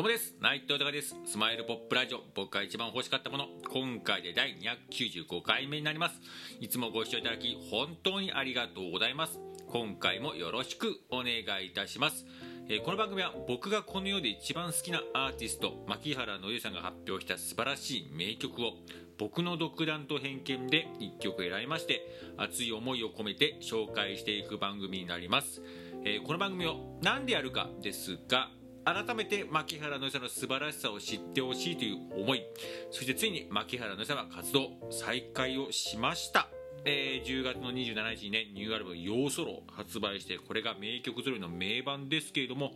どうもです。内藤隆です。スマイルポップラジオ。僕が一番欲しかったもの。今回で第295回目になります。いつもご視聴いただき本当にありがとうございます。今回もよろしくお願いいたします。えーこの番組は僕がこの世で一番好きなアーティスト牧原のゆさんが発表した素晴らしい名曲を僕の独断と偏見で1曲選びまして熱い思いを込めて紹介していく番組になります、えーこの番組を何でやるかですが改めて牧原の良さの素晴らしさを知ってほしいという思い。そしてついに牧原の良さが活動再開をしました、えー10月の27日にねニューアルバム「ヨーソロ」発売してこれが名曲ぞろいの名盤ですけれども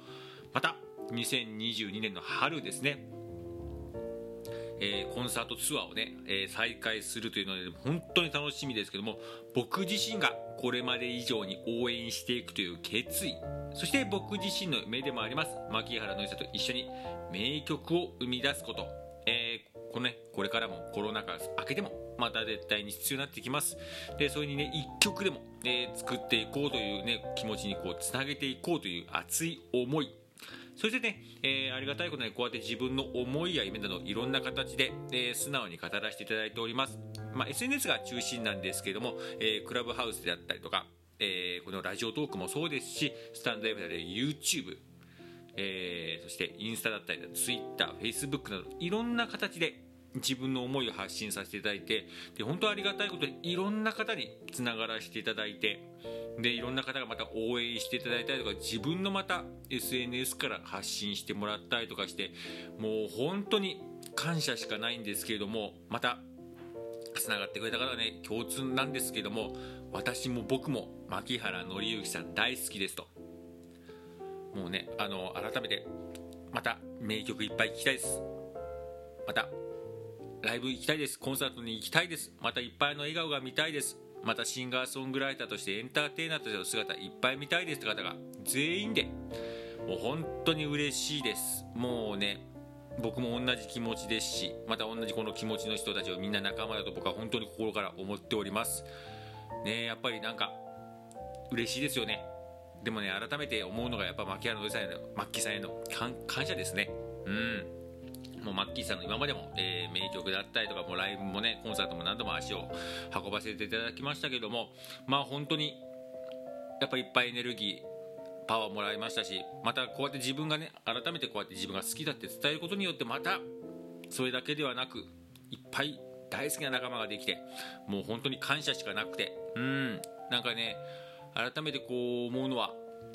また2022年の春ですねえーコンサートツアーをね、えー再開するというので本当に楽しみですけども僕自身がこれまで以上に応援していくという決意そして僕自身の夢でもあります牧原のりさと一緒に名曲を生み出すこと、えーこのね、これからもコロナ禍明けてもまた絶対に必要になってきます。でそれにね一曲でも、えー作っていこうというね気持ちにこうつなげていこうという熱い思い。そしてね、えーありがたいことにこうやって自分の思いや夢などいろんな形で、えー素直に語らせていただいております、まあ、SNS が中心なんですけども、えークラブハウスであったりとか、えーこのラジオトークもそうですしスタンド F で YouTube えーそしてインスタだったり TwitterFacebook などいろんな形で自分の思いを発信させていただいてで本当ありがたいことにいろんな方につながらせていただいてでいろんな方がまた応援していただいたりとか自分のまた SNS から発信してもらったりとかしてもう本当に感謝しかないんですけれどもまたつながってくれた方はね共通なんですけども私も僕も牧原紀之さん大好きですと。もうねあの改めてまた名曲いっぱい聴きたいです。またライブ行きたいです。コンサートに行きたいです。またいっぱいの笑顔が見たいです。またシンガーソングライターとしてエンターテイナーとしての姿いっぱい見たいですって方が全員でもう本当に嬉しいです。もうね僕も同じ気持ちですしまた同じこの気持ちの人たちをみんな仲間だと僕は本当に心から思っております。ねやっぱりなんか嬉しいですよね。でもね改めて思うのがやっぱ牧原のさんへのマッキーさんへの感感謝ですね。うん。もうマッキーさんの今までも、えー名曲だったりとかもうライブもねコンサートも何度も足を運ばせていただきましたけどもまあ本当にやっぱいっぱいエネルギーパワーもらいましたしまたこうやって自分がね改めてこうやって自分が好きだって伝えることによってまたそれだけではなくいっぱい大好きな仲間ができてもう本当に感謝しかなくてうんなんかね改めてこう思うのは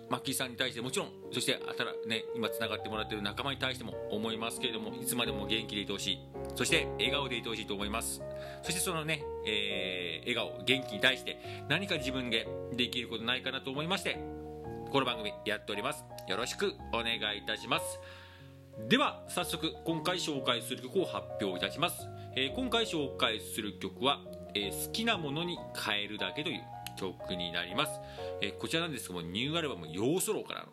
マッキーさんに対してもちろんそしてあたら、ね、今つながってもらってる仲間に対しても思いますけれどもいつまでも元気でいてほしい。そして笑顔でいてほしいと思います。そしてそのね、えー笑顔元気に対して何か自分でできることないかなと思いましてこの番組やっております。よろしくお願いいたします。では早速今回紹介する曲を発表いたします、えー今回紹介する曲は、えー好きなものに変えるだけ」という曲になります、えーこちらなんですけどもニューアルバム「ヨーソロ」からの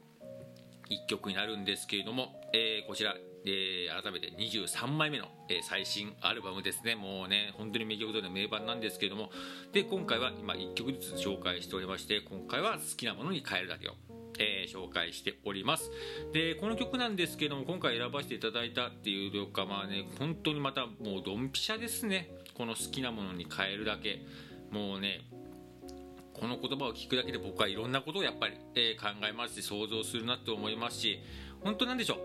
1曲になるんですけれども、えーこちら、えー改めて23枚目の、えー最新アルバムですね。もうね本当に名曲通りの名盤なんですけれどもで今回は今1曲ずつ紹介しておりまして今回は好きなものに変えるだけをえー紹介しております。でこの曲なんですけども今回選ばせていただいたっていうかまあね本当にまたもうドンピシャですね。この好きなものに変えるだけ。もうねこの言葉を聞くだけで僕はいろんなことをやっぱり、えー考えますし想像するなって思いますし本当なんでしょう？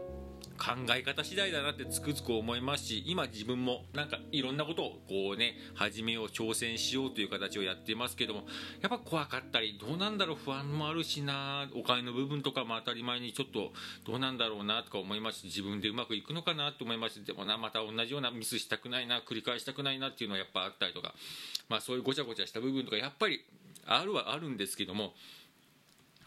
考え方次第だなってつくづく思いますし今自分もなんかいろんなことをこうね始めよう挑戦しようという形をやっていますけどもやっぱ怖かったりどうなんだろう不安もあるしなお金の部分とかも当たり前にちょっとどうなんだろうなとか思いますし自分でうまくいくのかなと思いますしでもなまた同じようなミスしたくないな繰り返したくないなっていうのはやっぱあったりとかまあそういうごちゃごちゃした部分とかやっぱりあるはあるんですけども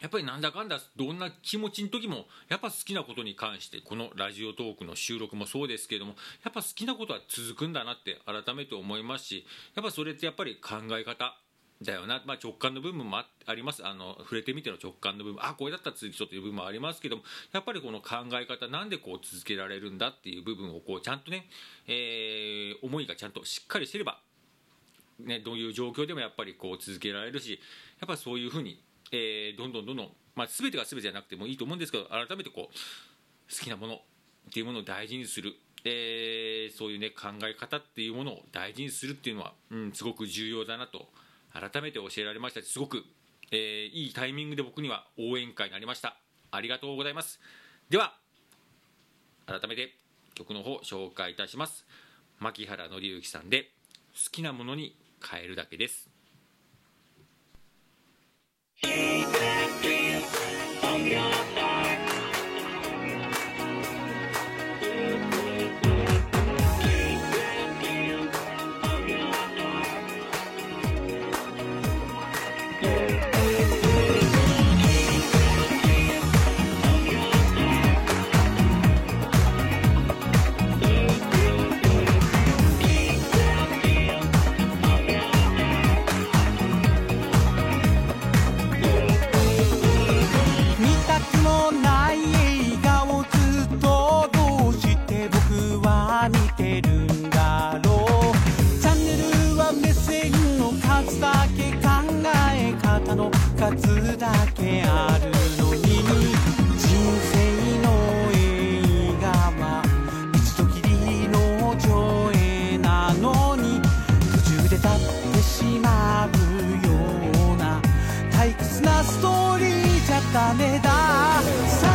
やっぱりなんだかんだどんな気持ちの時もやっぱ好きなことに関してこのラジオトークの収録もそうですけどもやっぱ好きなことは続くんだなって改めて思いますしやっぱそれってやっぱり考え方だよな、まあ、直感の部分もあります。あの触れてみての直感の部分あこれだったら続きそうという部分もありますけどもやっぱりこの考え方なんでこう続けられるんだっていう部分をこうちゃんとね、えー思いがちゃんとしっかりしてればね、どういう状況でもやっぱりこう続けられるしやっぱそういうふうに、えーどんどんどんどん、まあ、全てが全てじゃなくてもいいと思うんですけど改めてこう好きなものっていうものを大事にする、えー、そういうね考え方っていうものを大事にするっていうのは、うん、すごく重要だなと改めて教えられましたしすごく、えー、いいタイミングで僕には応援会になりました。ありがとうございます。では改めて曲の方紹介いたします。牧原紀之さんで「好きなものに変えるだけ」です。2だけあるのに人生の映画は一度きりの上映なのに途中で立ってしまうような退屈なストーリーじゃダメだ